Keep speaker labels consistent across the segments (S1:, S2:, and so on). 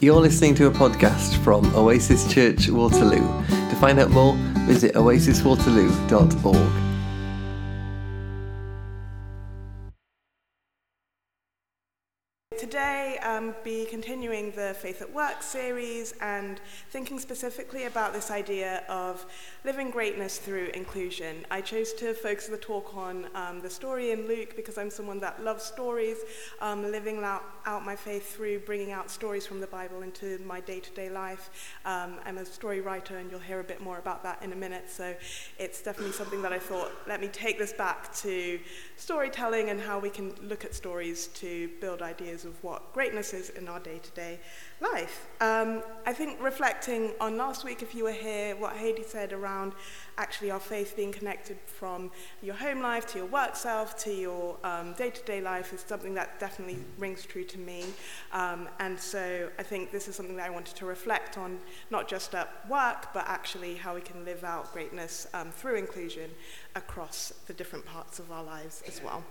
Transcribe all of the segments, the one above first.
S1: You're listening to a podcast from Oasis Church Waterloo. To find out more, visit oasiswaterloo.org.
S2: um, be continuing the Faith at Work series and thinking specifically about this idea of living greatness through inclusion. I chose to focus the talk on um, the story in Luke because I'm someone that loves stories, um, living out, out, my faith through bringing out stories from the Bible into my day to day life. Um, I'm a story writer, and you'll hear a bit more about that in a minute. So it's definitely something that I thought, let me take this back to storytelling and how we can look at stories to build ideas of what greatness is in our day to day life. Um, I think reflecting on last week, if you were here, what Heidi said around actually our faith being connected from your home life to your work self to your day to day life is something that definitely rings true to me. Um, and so I think this is something that I wanted to reflect on, not just at work, but actually how we can live out greatness um, through inclusion across the different parts of our lives as well.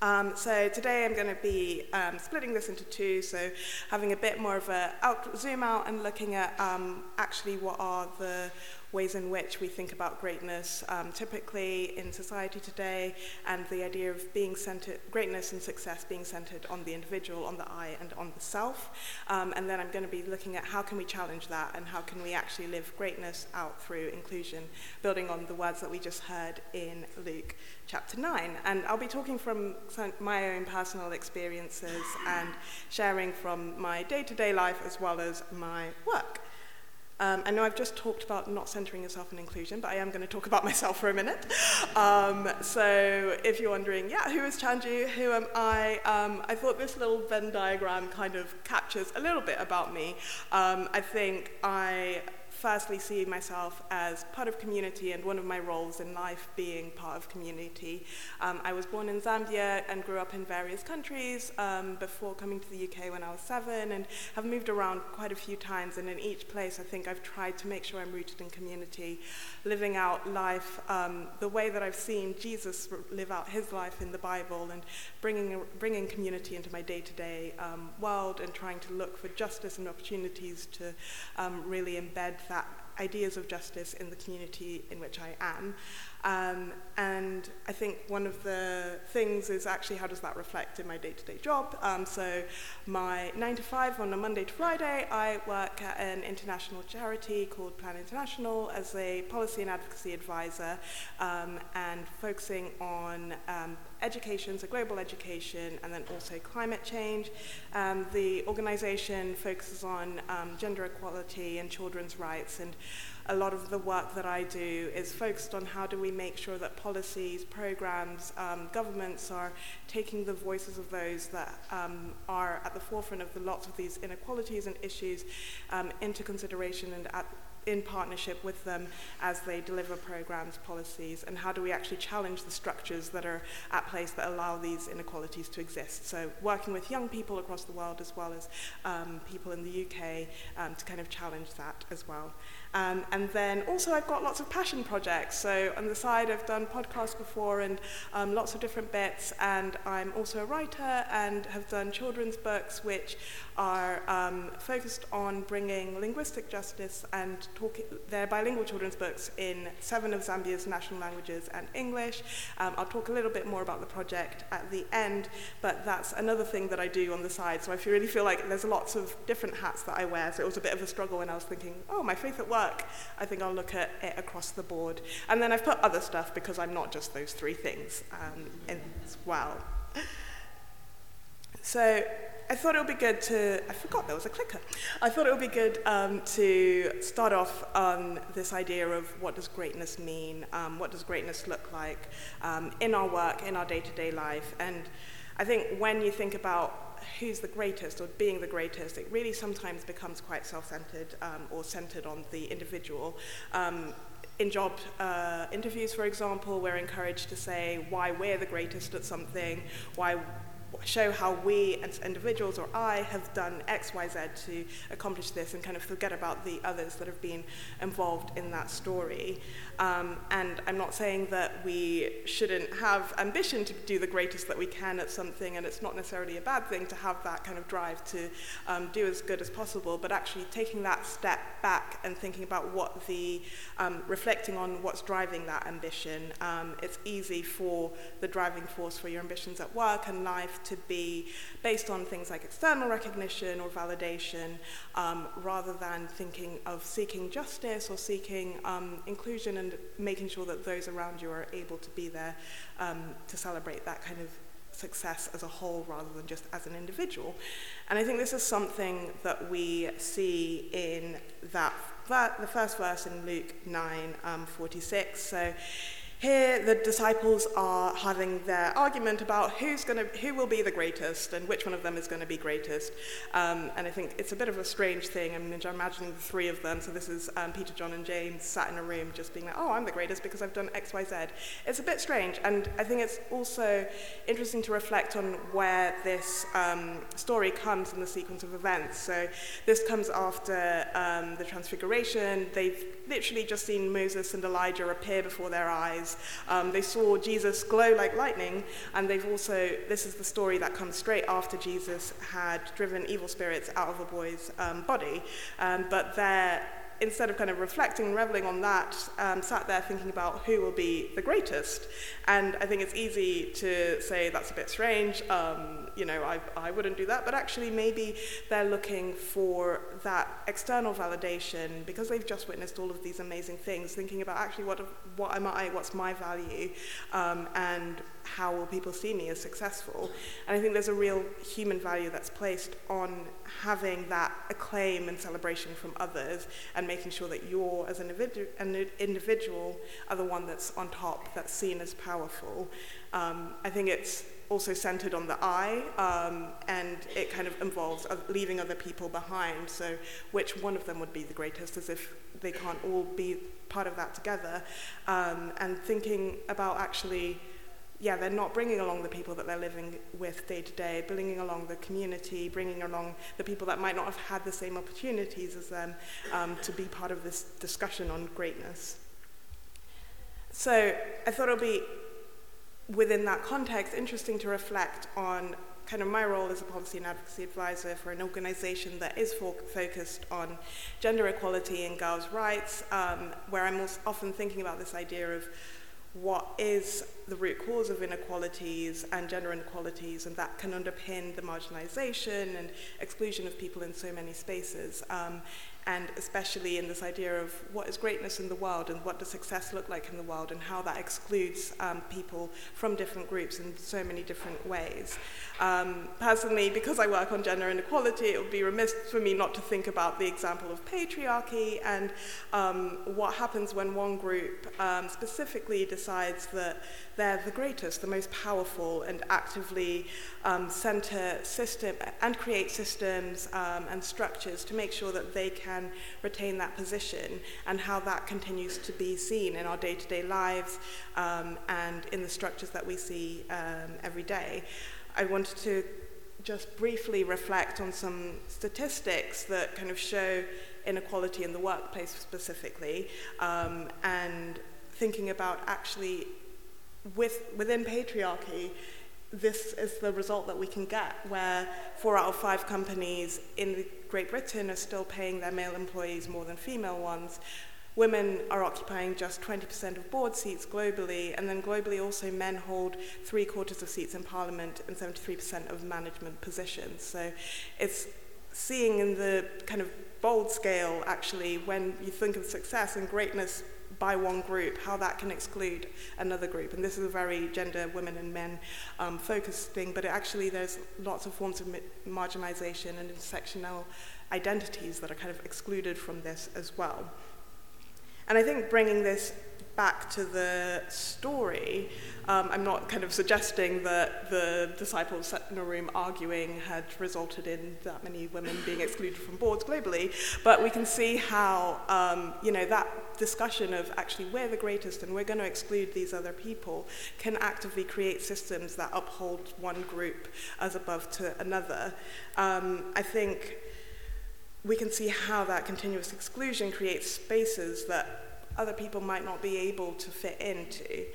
S2: Um, so today I'm going to be um, splitting this into two, so having a bit more of a out, zoom out and looking at um, actually what are the ways in which we think about greatness um, typically in society today and the idea of being centered, greatness and success being centered on the individual, on the I, and on the self. Um, and then I'm going to be looking at how can we challenge that and how can we actually live greatness out through inclusion, building on the words that we just heard in Luke chapter 9. And I'll be talking from my own personal experiences and sharing from my day to day life as well as my work. Um, I know I've just talked about not centering yourself in inclusion, but I am going to talk about myself for a minute. Um, so if you're wondering, yeah, who is Chanju? Who am I? Um, I thought this little Venn diagram kind of captures a little bit about me. Um, I think I firstly see myself as part of community and one of my roles in life being part of community. Um, I was born in Zambia and grew up in various countries um, before coming to the UK when I was seven and have moved around quite a few times and in each place I think I've tried to make sure I'm rooted in community, living out life um, the way that I've seen Jesus live out his life in the Bible and bringing, bringing community into my day-to-day um, world and trying to look for justice and opportunities to um, really embed that ideas of justice in the community in which I am. Um, and I think one of the things is actually how does that reflect in my day-to-day job. Um, so my nine to five on a Monday to Friday, I work at an international charity called Plan International as a policy and advocacy advisor um, and focusing on um, education, so global education, and then also climate change. Um, the organization focuses on um, gender equality and children's rights and a lot of the work that I do is focused on how do we make sure that policies, programs, um, governments are taking the voices of those that um, are at the forefront of the lots of these inequalities and issues um, into consideration and at in partnership with them as they deliver programs, policies, and how do we actually challenge the structures that are at place that allow these inequalities to exist. So working with young people across the world as well as um, people in the UK um, to kind of challenge that as well. Um, and then also I've got lots of passion projects. So on the side I've done podcasts before and um, lots of different bits. And I'm also a writer and have done children's books which are um, focused on bringing linguistic justice and talking, they're bilingual children's books in seven of Zambia's national languages and English. Um, I'll talk a little bit more about the project at the end, but that's another thing that I do on the side. So I really feel like there's lots of different hats that I wear. So it was a bit of a struggle when I was thinking, oh, my faith at work work, I think I'll look at it across the board. And then I've put other stuff because I'm not just those three things um, as well. So I thought it would be good to, I forgot there was a clicker. I thought it would be good um, to start off on this idea of what does greatness mean, um, what does greatness look like um, in our work, in our day-to-day life. And I think when you think about who's the greatest or being the greatest, it really sometimes becomes quite self-centered um, or centered on the individual. Um, in job uh, interviews, for example, we're encouraged to say why we're the greatest at something, why show how we as individuals or I have done X, Y, Z to accomplish this and kind of forget about the others that have been involved in that story. Um, and I'm not saying that we shouldn't have ambition to do the greatest that we can at something, and it's not necessarily a bad thing to have that kind of drive to um, do as good as possible, but actually taking that step back and thinking about what the, um, reflecting on what's driving that ambition. Um, it's easy for the driving force for your ambitions at work and life to be based on things like external recognition or validation, um, rather than thinking of seeking justice or seeking um, inclusion and making sure that those around you are able to be there um, to celebrate that kind of success as a whole rather than just as an individual. And I think this is something that we see in that the first verse in Luke 9 um, 46. So here, the disciples are having their argument about who's gonna, who will be the greatest and which one of them is going to be greatest. Um, and I think it's a bit of a strange thing. I mean, I'm imagining the three of them. So this is um, Peter, John, and James sat in a room just being like, oh, I'm the greatest because I've done X, Y, Z. It's a bit strange. And I think it's also interesting to reflect on where this um, story comes in the sequence of events. So this comes after um, the Transfiguration. They've literally just seen Moses and Elijah appear before their eyes. Um, they saw Jesus glow like lightning, and they've also, this is the story that comes straight after Jesus had driven evil spirits out of a boy's um, body. Um, but they're instead of kind of reflecting and reveling on that, um, sat there thinking about who will be the greatest. And I think it's easy to say that's a bit strange, um, you know, I, I wouldn't do that, but actually maybe they're looking for that external validation because they've just witnessed all of these amazing things, thinking about actually what, what am I, what's my value, um, and how will people see me as successful. And I think there's a real human value that's placed on having that acclaim and celebration from others and making sure that you're, as an, an individual, are the one that's on top, that's seen as powerful. Um, I think it's also centered on the I, um, and it kind of involves leaving other people behind. So, which one of them would be the greatest, as if they can't all be part of that together, um, and thinking about actually yeah, they're not bringing along the people that they're living with day to day, bringing along the community, bringing along the people that might not have had the same opportunities as them um, to be part of this discussion on greatness. So I thought it would be, within that context, interesting to reflect on kind of my role as a policy and advocacy advisor for an organization that is fo- focused on gender equality and girls' rights, um, where I'm often thinking about this idea of what is the root cause of inequalities and gender inequalities, and that can underpin the marginalization and exclusion of people in so many spaces. Um, and especially in this idea of what is greatness in the world and what does success look like in the world and how that excludes um, people from different groups in so many different ways. Um, personally, because I work on gender inequality, it would be remiss for me not to think about the example of patriarchy and um, what happens when one group um, specifically decides that they're the greatest, the most powerful, and actively um, center system and create systems um, and structures to make sure that they can retain that position and how that continues to be seen in our day-to-day lives um, and in the structures that we see um, every day. I wanted to just briefly reflect on some statistics that kind of show inequality in the workplace specifically um, and thinking about actually with, within patriarchy, this is the result that we can get, where four out of five companies in Great Britain are still paying their male employees more than female ones. Women are occupying just 20% of board seats globally, and then globally also men hold three quarters of seats in parliament and 73% of management positions. So it's seeing in the kind of bold scale, actually, when you think of success and greatness by one group, how that can exclude another group. And this is a very gender, women and men um, focused thing, but actually there's lots of forms of marginalization and intersectional identities that are kind of excluded from this as well. And I think bringing this back to the story, um, I'm not kind of suggesting that the disciples sat in a room arguing had resulted in that many women being excluded from boards globally, but we can see how, um, you know, that discussion of actually we're the greatest and we're going to exclude these other people can actively create systems that uphold one group as above to another. Um, I think we can see how that continuous exclusion creates spaces that other people might not be able to fit into.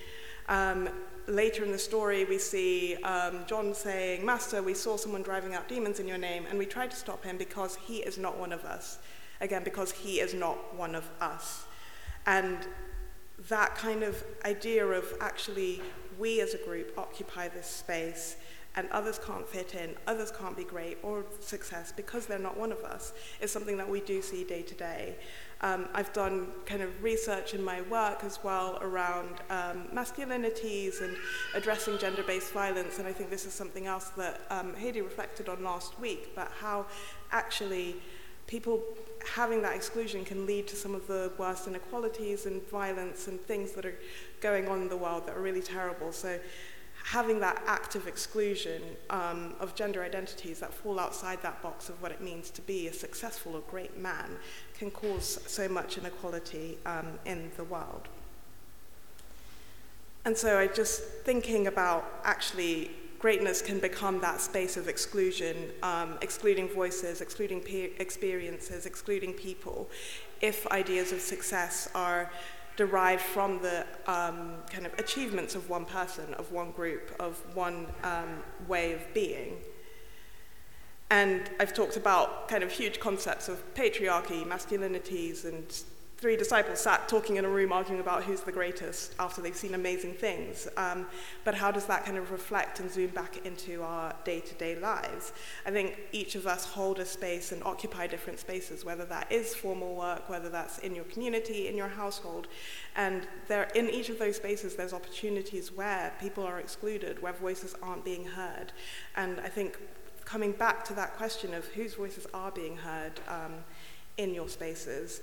S2: Um, later in the story, we see um, John saying, Master, we saw someone driving out demons in your name, and we tried to stop him because he is not one of us. Again, because he is not one of us. And that kind of idea of actually we as a group occupy this space and others can't fit in, others can't be great or success because they're not one of us is something that we do see day to day. Um, I've done kind of research in my work as well around um, masculinities and addressing gender-based violence, and I think this is something else that um, Heidi reflected on last week, but how actually people having that exclusion can lead to some of the worst inequalities and violence and things that are going on in the world that are really terrible. So having that active exclusion um, of gender identities that fall outside that box of what it means to be a successful or great man can cause so much inequality um, in the world. And so I just thinking about actually greatness can become that space of exclusion, um, excluding voices, excluding experiences, excluding people, if ideas of success are derived from the um, kind of achievements of one person, of one group, of one um, way of being. And I've talked about kind of huge concepts of patriarchy, masculinities, and three disciples sat talking in a room arguing about who's the greatest after they've seen amazing things. Um, but how does that kind of reflect and zoom back into our day to day lives? I think each of us hold a space and occupy different spaces, whether that is formal work, whether that's in your community, in your household. And there, in each of those spaces, there's opportunities where people are excluded, where voices aren't being heard. And I think coming back to that question of whose voices are being heard um, in your spaces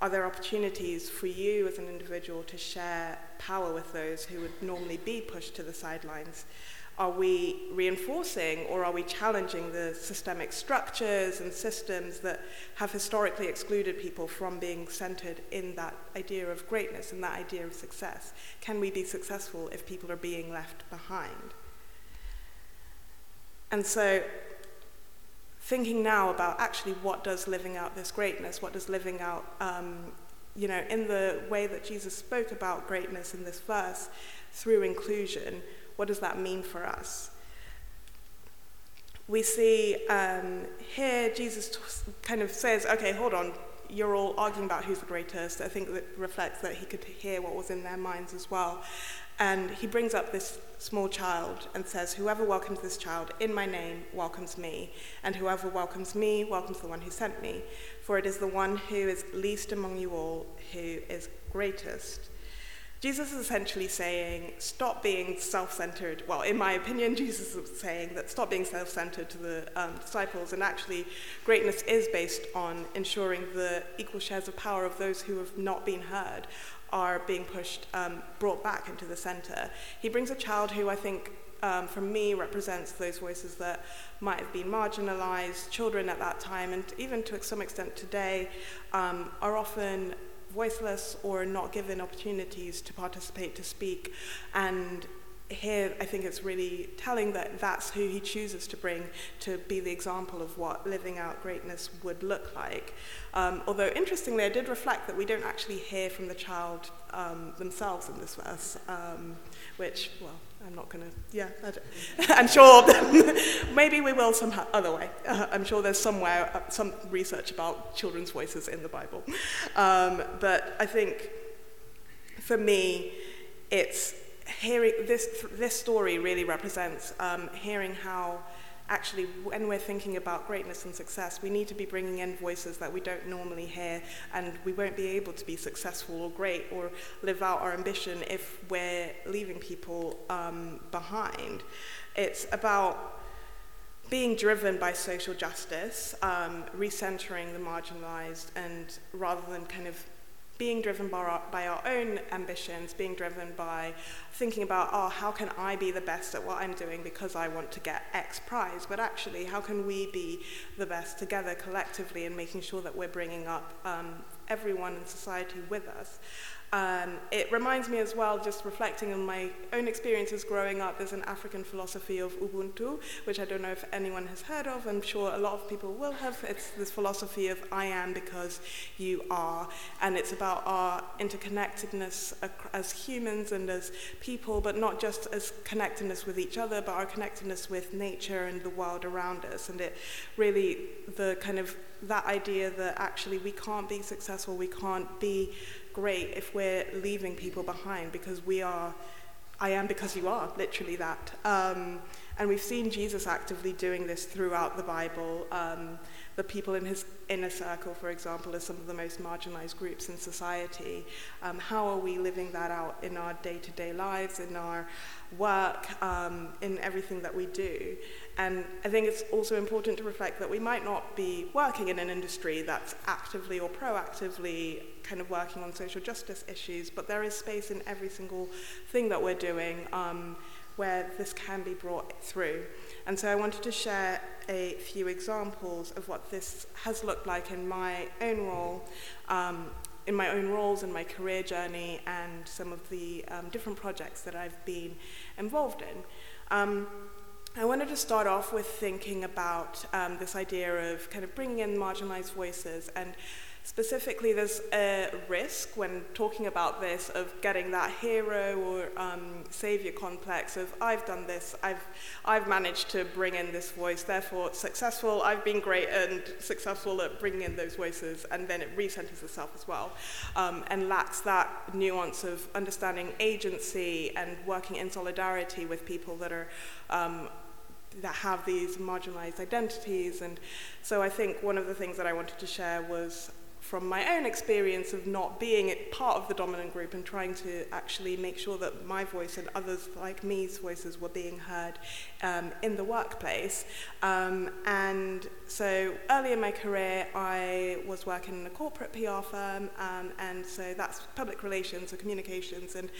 S2: are there opportunities for you as an individual to share power with those who would normally be pushed to the sidelines? Are we reinforcing or are we challenging the systemic structures and systems that have historically excluded people from being centered in that idea of greatness and that idea of success? Can we be successful if people are being left behind? And so thinking now about actually what does living out this greatness, what does living out, um, you know, in the way that Jesus spoke about greatness in this verse through inclusion, what does that mean for us? We see um, here Jesus t- kind of says, okay, hold on, you're all arguing about who's the greatest. I think that reflects that he could hear what was in their minds as well. And he brings up this small child and says, Whoever welcomes this child in my name welcomes me, and whoever welcomes me welcomes the one who sent me. For it is the one who is least among you all who is greatest. Jesus is essentially saying, stop being self centered. Well, in my opinion, Jesus is saying that stop being self centered to the um, disciples, and actually, greatness is based on ensuring the equal shares of power of those who have not been heard, are being pushed, um, brought back into the center. He brings a child who I think, um, for me, represents those voices that might have been marginalized. Children at that time, and even to some extent today, um, are often voiceless or not given opportunities to participate, to speak, and here I think it's really telling that that's who he chooses to bring to be the example of what living out greatness would look like. Um, although interestingly, I did reflect that we don't actually hear from the child um, themselves in this verse, um, which, well, I'm not going to, yeah, I'm sure maybe we will some other way. Uh, I'm sure there's somewhere uh, some research about children's voices in the Bible. Um, but I think for me, it's hearing this, this story really represents um, hearing how actually when we're thinking about greatness and success, we need to be bringing in voices that we don't normally hear, and we won't be able to be successful or great or live out our ambition if we're leaving people um, behind. It's about being driven by social justice, um, recentering the marginalized, and rather than kind of being driven by our, by our own ambitions, being driven by thinking about, oh, how can I be the best at what I'm doing because I want to get X prize? But actually, how can we be the best together collectively and making sure that we're bringing up um, everyone in society with us? Um, it reminds me as well, just reflecting on my own experiences growing up, there's an African philosophy of Ubuntu, which I don't know if anyone has heard of. I'm sure a lot of people will have. It's this philosophy of I am because you are. And it's about our interconnectedness as humans and as people, but not just as connectedness with each other, but our connectedness with nature and the world around us. And it really, the kind of that idea that actually we can't be successful, we can't be great if we're leaving people behind because we are, I am because you are, literally that. Um, and we've seen Jesus actively doing this throughout the Bible. Um, the people in his inner circle, for example, are some of the most marginalized groups in society. Um, how are we living that out in our day to day lives, in our work, um, in everything that we do? And I think it's also important to reflect that we might not be working in an industry that's actively or proactively kind of working on social justice issues, but there is space in every single thing that we're doing um, where this can be brought through. And so I wanted to share a few examples of what this has looked like in my own role, um, in my own roles in my career journey, and some of the um, different projects that I've been involved in. Um, I wanted to start off with thinking about um, this idea of kind of bringing in marginalized voices and Specifically, there's a risk when talking about this of getting that hero or um, savior complex of I've done this, I've, I've managed to bring in this voice, therefore it's successful, I've been great and successful at bringing in those voices, and then it recenters itself as well, um, and lacks that nuance of understanding agency and working in solidarity with people that are um, that have these marginalized identities. And so I think one of the things that I wanted to share was from my own experience of not being part of the dominant group and trying to actually make sure that my voice and others like me's voices were being heard um, in the workplace. Um, and so early in my career, I was working in a corporate PR firm, um, and so that's public relations or communications. And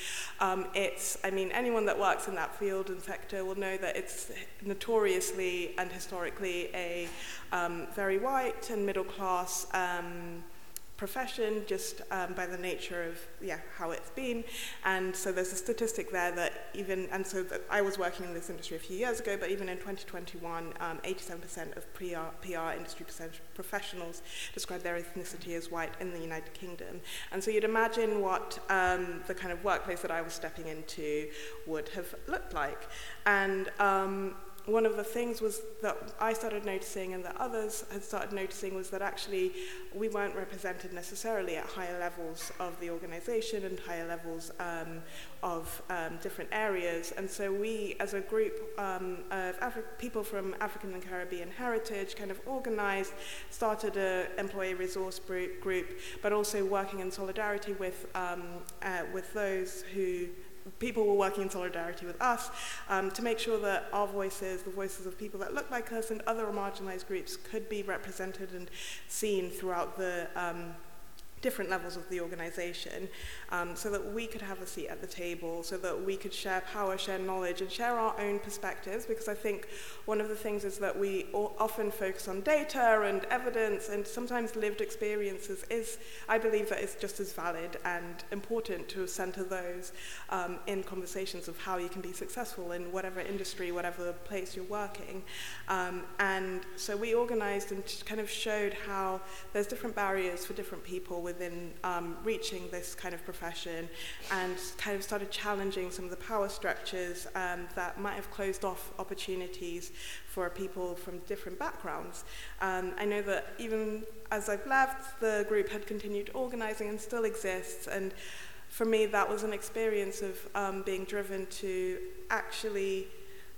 S2: um, it's, I mean, anyone that works in that field and sector will know that it's notoriously and historically a um, very white and middle class. Um, profession just um, by the nature of yeah how it's been. And so there's a statistic there that even and so that I was working in this industry a few years ago but even in 2021 um, 87% of PR, PR industry professionals describe their ethnicity as white in the United Kingdom. And so you'd imagine what um, the kind of workplace that I was stepping into would have looked like. And um, one of the things was that I started noticing and that others had started noticing was that actually we weren't represented necessarily at higher levels of the organization and higher levels um, of um, different areas. And so we, as a group um, of Afri people from African and Caribbean heritage, kind of organized, started an employee resource group, but also working in solidarity with, um, uh, with those who people were working in solidarity with us um, to make sure that our voices, the voices of people that look like us and other marginalized groups could be represented and seen throughout the um, different levels of the organization um, so that we could have a seat at the table, so that we could share power, share knowledge, and share our own perspectives. Because I think one of the things is that we often focus on data and evidence, and sometimes lived experiences is, I believe, that it's just as valid and important to center those um, in conversations of how you can be successful in whatever industry, whatever place you're working. Um, and so we organized and kind of showed how there's different barriers for different people within um, reaching this kind of profession and kind of started challenging some of the power structures um, that might have closed off opportunities for people from different backgrounds. Um, I know that even as I've left, the group had continued organizing and still exists. And for me, that was an experience of um, being driven to actually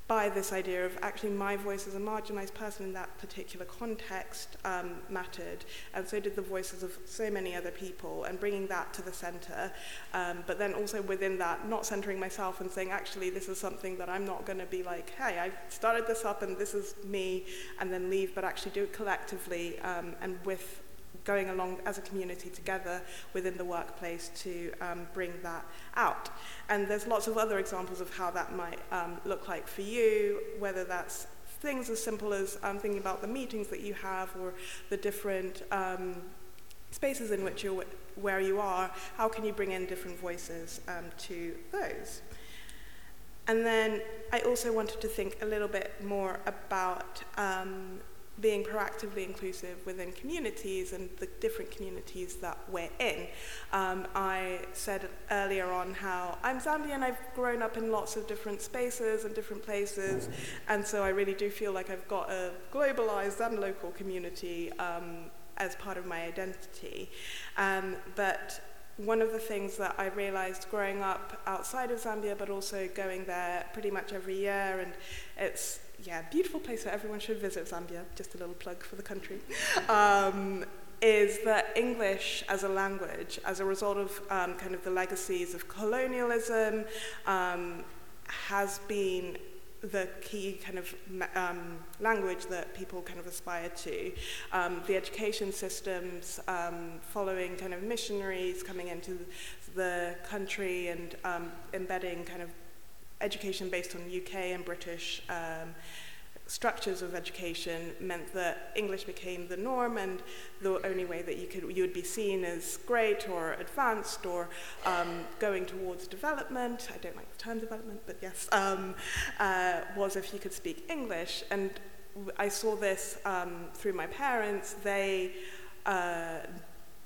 S2: by this idea of actually my voice as a marginalized person in that particular context um, mattered, and so did the voices of so many other people, and bringing that to the center. Um, but then also within that, not centering myself and saying, actually, this is something that I'm not going to be like, hey, I started this up and this is me, and then leave, but actually do it collectively um, and with going along as a community together within the workplace to um, bring that out. And there's lots of other examples of how that might um, look like for you, whether that's things as simple as um, thinking about the meetings that you have or the different um, spaces in which you're where you are, how can you bring in different voices um, to those? And then I also wanted to think a little bit more about um, being proactively inclusive within communities and the different communities that we're in. Um, I said earlier on how I'm Zambian, and I've grown up in lots of different spaces and different places, and so I really do feel like I've got a globalized and local community um, as part of my identity. Um, but one of the things that I realized growing up outside of Zambia, but also going there pretty much every year, and it's yeah, beautiful place that everyone should visit Zambia, just a little plug for the country, um, is that English as a language, as a result of um, kind of the legacies of colonialism, um, has been the key kind of um, language that people kind of aspire to. Um, the education systems um, following kind of missionaries coming into the country and um, embedding kind of education based on UK and British um, structures of education meant that English became the norm and the only way that you could you would be seen as great or advanced or um, going towards development. I don't like the term development but yes um, uh, was if you could speak English. And I saw this um, through my parents. They uh,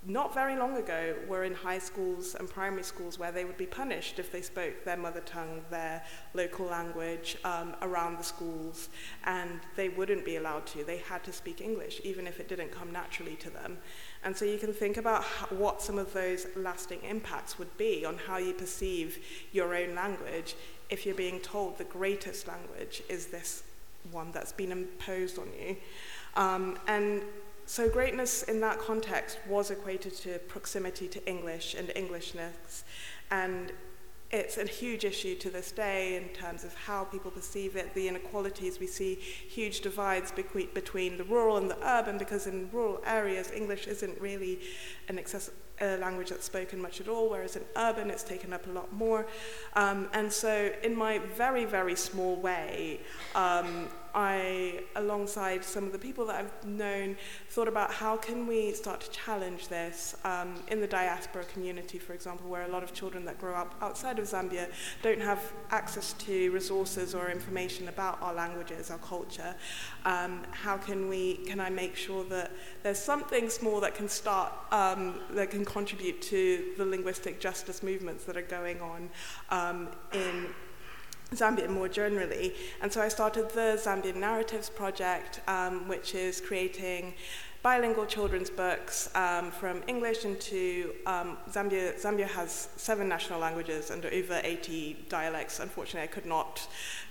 S2: not very long ago were in high schools and primary schools where they would be punished if they spoke their mother tongue, their local language um, around the schools, and they wouldn't be allowed to. They had to speak English, even if it didn't come naturally to them. And so you can think about how, what some of those lasting impacts would be on how you perceive your own language if you're being told the greatest language is this one that's been imposed on you. Um, and so greatness in that context was equated to proximity to English and Englishness. And it's a huge issue to this day in terms of how people perceive it, the inequalities. We see huge divides between the rural and the urban because in rural areas, English isn't really an accessible a language that's spoken much at all, whereas in urban it's taken up a lot more. Um, and so, in my very, very small way, um, I, alongside some of the people that I've known, thought about how can we start to challenge this um, in the diaspora community, for example, where a lot of children that grow up outside of Zambia don't have access to resources or information about our languages, our culture. Um, how can we? Can I make sure that there's something small that can start, um, that can contribute to the linguistic justice movements that are going on um, in Zambia more generally. And so I started the Zambian Narratives Project, um, which is creating bilingual children's books um, from English into um, Zambia. Zambia has seven national languages and over 80 dialects. Unfortunately, I could not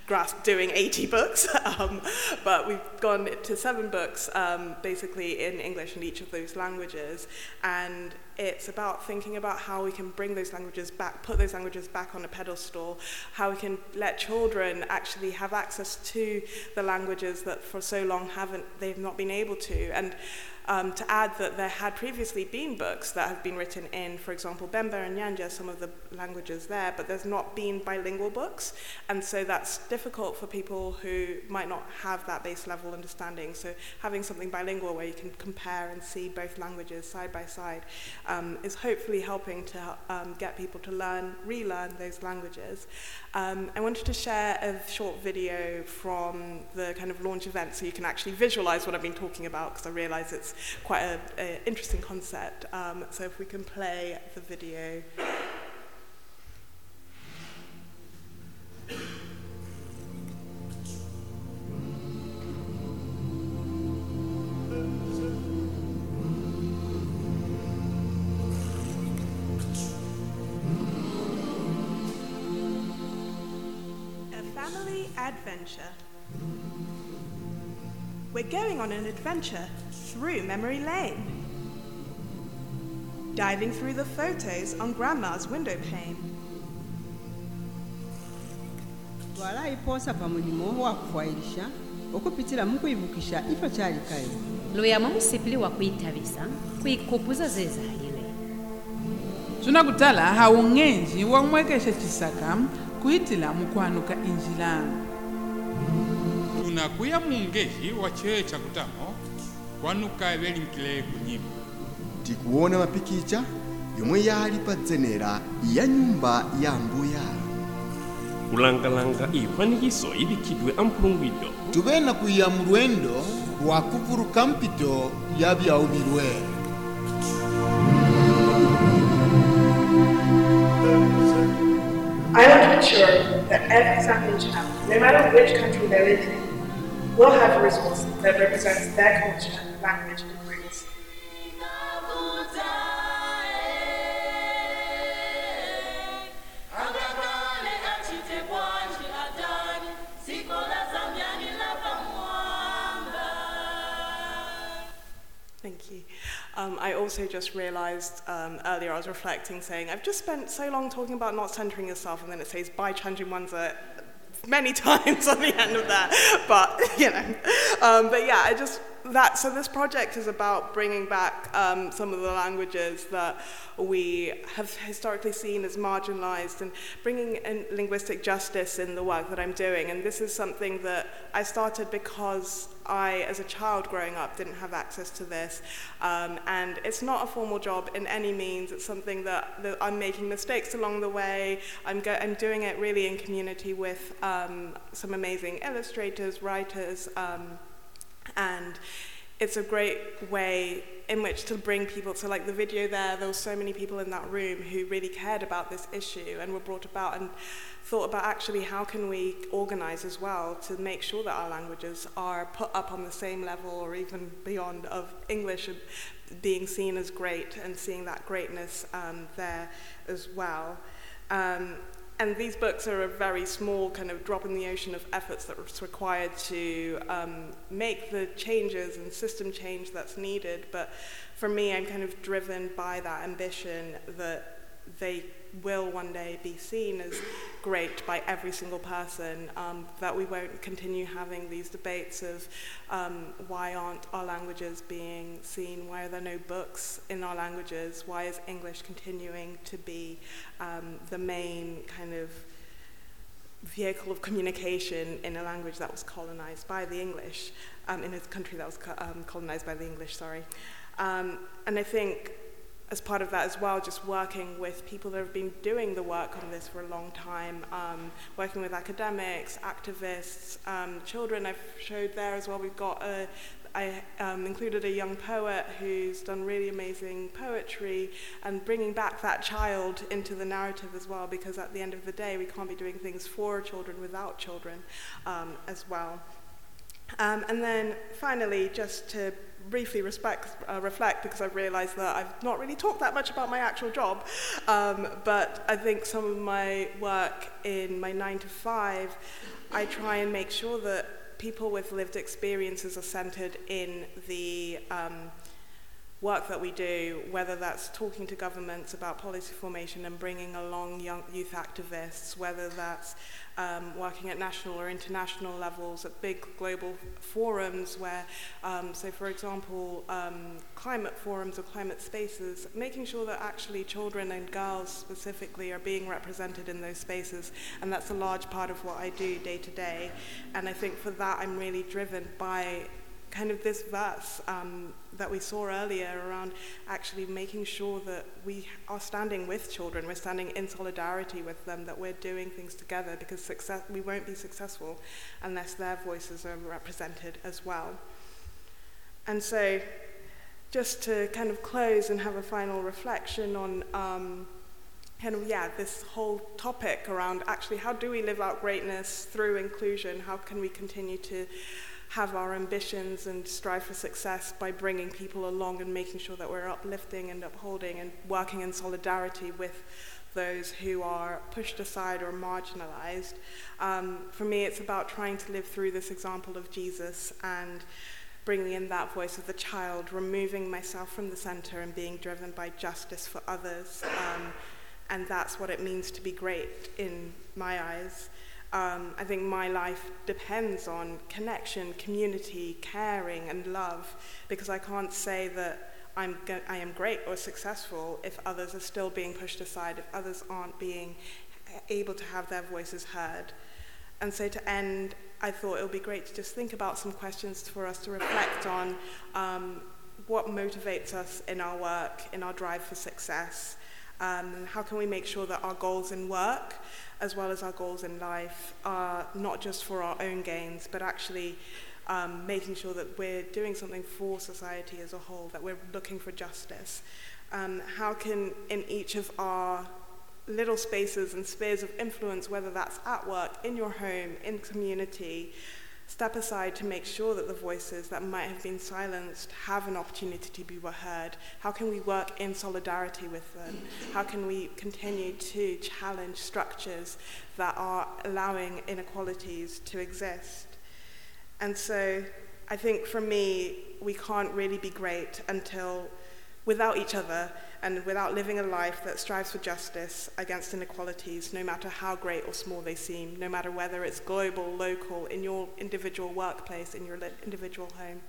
S2: grasp doing 80 books, um, but we've gone to seven books um, basically in English in each of those languages. And it's about thinking about how we can bring those languages back, put those languages back on a pedestal, how we can let children actually have access to the languages that for so long haven't, they've not been able to. And um, to add that there had previously been books that have been written in, for example, Bemba and Nyanja, some of the languages there, but there's not been bilingual books. And so that's difficult for people who might not have that base level understanding. So having something bilingual where you can compare and see both languages side by side um, is hopefully helping to um, get people to learn, relearn those languages. Um, I wanted to share a short video from the kind of launch event so you can actually visualize what I've been talking about because I realize it's quite an interesting concept. Um, so if we can play the video. adventure. We're going on an adventure through memory lane. Diving through the photos on Grandma's window pane.
S3: twala iposa pa mulimo wa kufailisha okupitira mu kuibukisha ifa kyalikayo luyama musipiliwa kuyithavisa kuyikhupuza zezayile
S4: swina kutala hawungenji wa n'wekesha xisaka kuyitila mukwanuka injila
S5: kuya mungehi wachiwe chakutamo kwanuka velimkile kunyima
S6: tikuona mapikicha yomwe yali pa dzenera ya nyumba ya mbuyala
S7: kulangalanga ifanikiso ivikidwe ampulungwidwe
S8: tuvena kuya mulwendo wakuvuruka mpito ya vyauvilwere
S2: I am sure that every South Asian, no matter which country they live in, will have a resource that represents their culture, language, and roots. Thank you. Um, I also just realized um, earlier, I was reflecting, saying, I've just spent so long talking about not centering yourself, and then it says, by Chanju Mwanza many times on the end of that. But, you know. Um, but yeah, I just, that, so this project is about bringing back um, some of the languages that we have historically seen as marginalized and bringing in linguistic justice in the work that I'm doing. And this is something that I started because I, as a child growing up, didn't have access to this. Um, and it's not a formal job in any means. It's something that, that I'm making mistakes along the way. I'm, go- I'm doing it really in community with um, some amazing illustrators, writers, um, and it's a great way in which to bring people to like the video there there were so many people in that room who really cared about this issue and were brought about and thought about actually how can we organize as well to make sure that our languages are put up on the same level or even beyond of english and being seen as great and seeing that greatness um, there as well. Um, and these books are a very small kind of drop in the ocean of efforts that's required to um, make the changes and system change that's needed. But for me, I'm kind of driven by that ambition that they will one day be seen as great by every single person, um, that we won't continue having these debates of um, why aren't our languages being seen, why are there no books in our languages, why is English continuing to be um, the main kind of vehicle of communication in a language that was colonized by the English, um, in a country that was co- um, colonized by the English, sorry. Um, and I think as part of that as well, just working with people that have been doing the work on this for a long time, um, working with academics, activists, um, children I've showed there as well. We've got a, I um, included a young poet who's done really amazing poetry and bringing back that child into the narrative as well, because at the end of the day, we can't be doing things for children without children um, as well. Um, and then finally, just to briefly respect, uh, reflect, because I've realized that I've not really talked that much about my actual job, um, but I think some of my work in my nine to five, I try and make sure that people with lived experiences are centered in the um, work that we do, whether that's talking to governments about policy formation and bringing along young youth activists, whether that's um, working at national or international levels at big global forums where, um, so for example, um, climate forums or climate spaces, making sure that actually children and girls specifically are being represented in those spaces. And that's a large part of what I do day to day. And I think for that, I'm really driven by kind of this verse um, that we saw earlier around actually making sure that we are standing with children, we're standing in solidarity with them, that we're doing things together because success, we won't be successful unless their voices are represented as well. And so, just to kind of close and have a final reflection on. Um, kind of yeah this whole topic around actually how do we live out greatness through inclusion how can we continue to have our ambitions and strive for success by bringing people along and making sure that we're uplifting and upholding and working in solidarity with those who are pushed aside or marginalized. Um, for me, it's about trying to live through this example of Jesus and bringing in that voice of the child, removing myself from the center and being driven by justice for others. Um, and that's what it means to be great in my eyes. Um, I think my life depends on connection, community, caring, and love because I can't say that I'm go- I am great or successful if others are still being pushed aside, if others aren't being able to have their voices heard. And so to end, I thought it would be great to just think about some questions for us to reflect on um, what motivates us in our work, in our drive for success. Um, how can we make sure that our goals in work, as well as our goals in life, are not just for our own gains, but actually um, making sure that we're doing something for society as a whole, that we're looking for justice. Um, how can, in each of our little spaces and spheres of influence, whether that's at work, in your home, in community, step aside to make sure that the voices that might have been silenced have an opportunity to be heard? How can we work in solidarity with them? How can we continue to challenge structures that are allowing inequalities to exist? And so I think for me, we can't really be great until without each other and without living a life that strives for justice against inequalities, no matter how great or small they seem, no matter whether it's global, local, in your individual workplace, in your individual home.